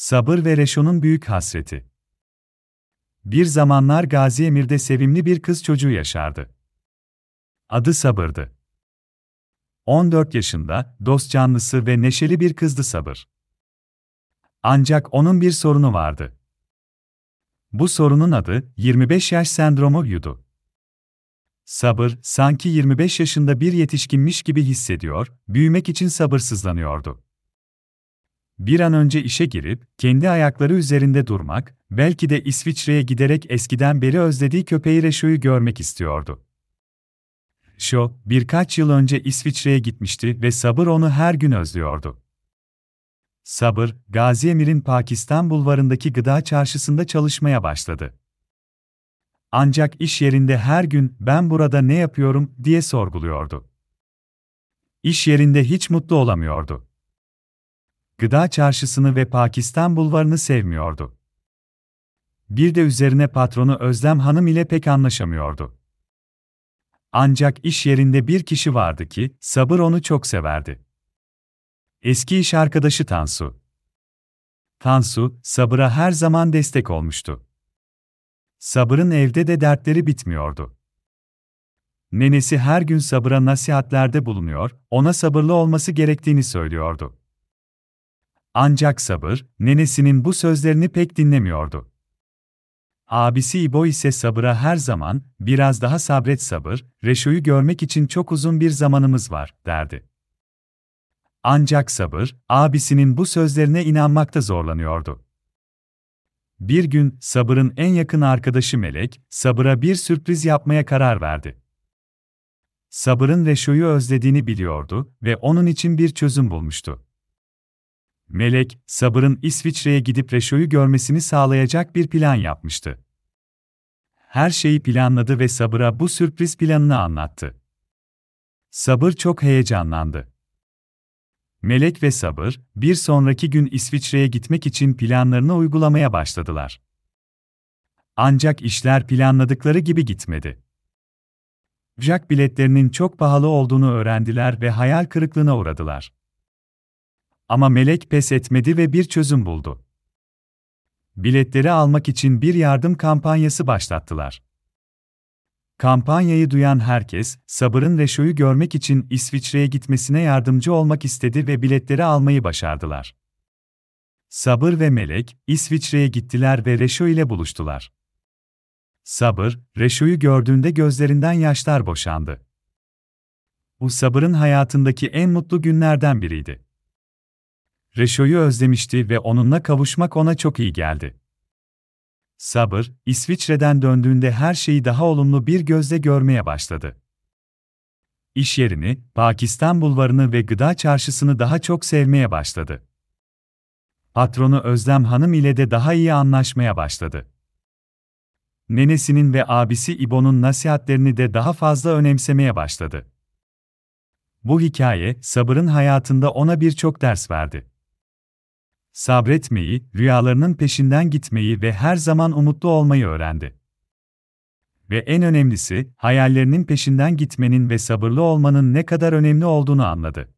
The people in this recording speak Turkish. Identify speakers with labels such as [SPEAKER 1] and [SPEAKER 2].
[SPEAKER 1] Sabır ve Reşo'nun büyük hasreti. Bir zamanlar Gazi Emir'de sevimli bir kız çocuğu yaşardı. Adı Sabır'dı. 14 yaşında, dost canlısı ve neşeli bir kızdı Sabır. Ancak onun bir sorunu vardı. Bu sorunun adı 25 yaş sendromuydu. Sabır, sanki 25 yaşında bir yetişkinmiş gibi hissediyor, büyümek için sabırsızlanıyordu. Bir an önce işe girip, kendi ayakları üzerinde durmak, belki de İsviçre'ye giderek eskiden beri özlediği köpeği Reşo'yu görmek istiyordu. Şo, birkaç yıl önce İsviçre'ye gitmişti ve Sabır onu her gün özlüyordu. Sabır, Gazi Emir'in Pakistan bulvarındaki gıda çarşısında çalışmaya başladı. Ancak iş yerinde her gün ben burada ne yapıyorum diye sorguluyordu. İş yerinde hiç mutlu olamıyordu gıda çarşısını ve Pakistan bulvarını sevmiyordu. Bir de üzerine patronu Özlem Hanım ile pek anlaşamıyordu. Ancak iş yerinde bir kişi vardı ki, Sabır onu çok severdi. Eski iş arkadaşı Tansu. Tansu, Sabır'a her zaman destek olmuştu. Sabır'ın evde de dertleri bitmiyordu. Nenesi her gün Sabır'a nasihatlerde bulunuyor, ona sabırlı olması gerektiğini söylüyordu. Ancak sabır, nenesinin bu sözlerini pek dinlemiyordu. Abisi İbo ise sabıra her zaman, biraz daha sabret sabır, Reşo'yu görmek için çok uzun bir zamanımız var, derdi. Ancak sabır, abisinin bu sözlerine inanmakta zorlanıyordu. Bir gün, Sabır'ın en yakın arkadaşı Melek, Sabır'a bir sürpriz yapmaya karar verdi. Sabır'ın Reşo'yu özlediğini biliyordu ve onun için bir çözüm bulmuştu. Melek, Sabır'ın İsviçre'ye gidip Reşo'yu görmesini sağlayacak bir plan yapmıştı. Her şeyi planladı ve Sabır'a bu sürpriz planını anlattı. Sabır çok heyecanlandı. Melek ve Sabır, bir sonraki gün İsviçre'ye gitmek için planlarını uygulamaya başladılar. Ancak işler planladıkları gibi gitmedi. Jack biletlerinin çok pahalı olduğunu öğrendiler ve hayal kırıklığına uğradılar. Ama Melek pes etmedi ve bir çözüm buldu. Biletleri almak için bir yardım kampanyası başlattılar. Kampanyayı duyan herkes, Sabır'ın Reşo'yu görmek için İsviçre'ye gitmesine yardımcı olmak istedi ve biletleri almayı başardılar. Sabır ve Melek, İsviçre'ye gittiler ve Reşo ile buluştular. Sabır, Reşo'yu gördüğünde gözlerinden yaşlar boşandı. Bu Sabır'ın hayatındaki en mutlu günlerden biriydi. Reşo'yu özlemişti ve onunla kavuşmak ona çok iyi geldi. Sabır, İsviçre'den döndüğünde her şeyi daha olumlu bir gözle görmeye başladı. İş yerini, Pakistan bulvarını ve gıda çarşısını daha çok sevmeye başladı. Patronu Özlem Hanım ile de daha iyi anlaşmaya başladı. Nenesinin ve abisi İbo'nun nasihatlerini de daha fazla önemsemeye başladı. Bu hikaye, Sabır'ın hayatında ona birçok ders verdi sabretmeyi, rüyalarının peşinden gitmeyi ve her zaman umutlu olmayı öğrendi. Ve en önemlisi, hayallerinin peşinden gitmenin ve sabırlı olmanın ne kadar önemli olduğunu anladı.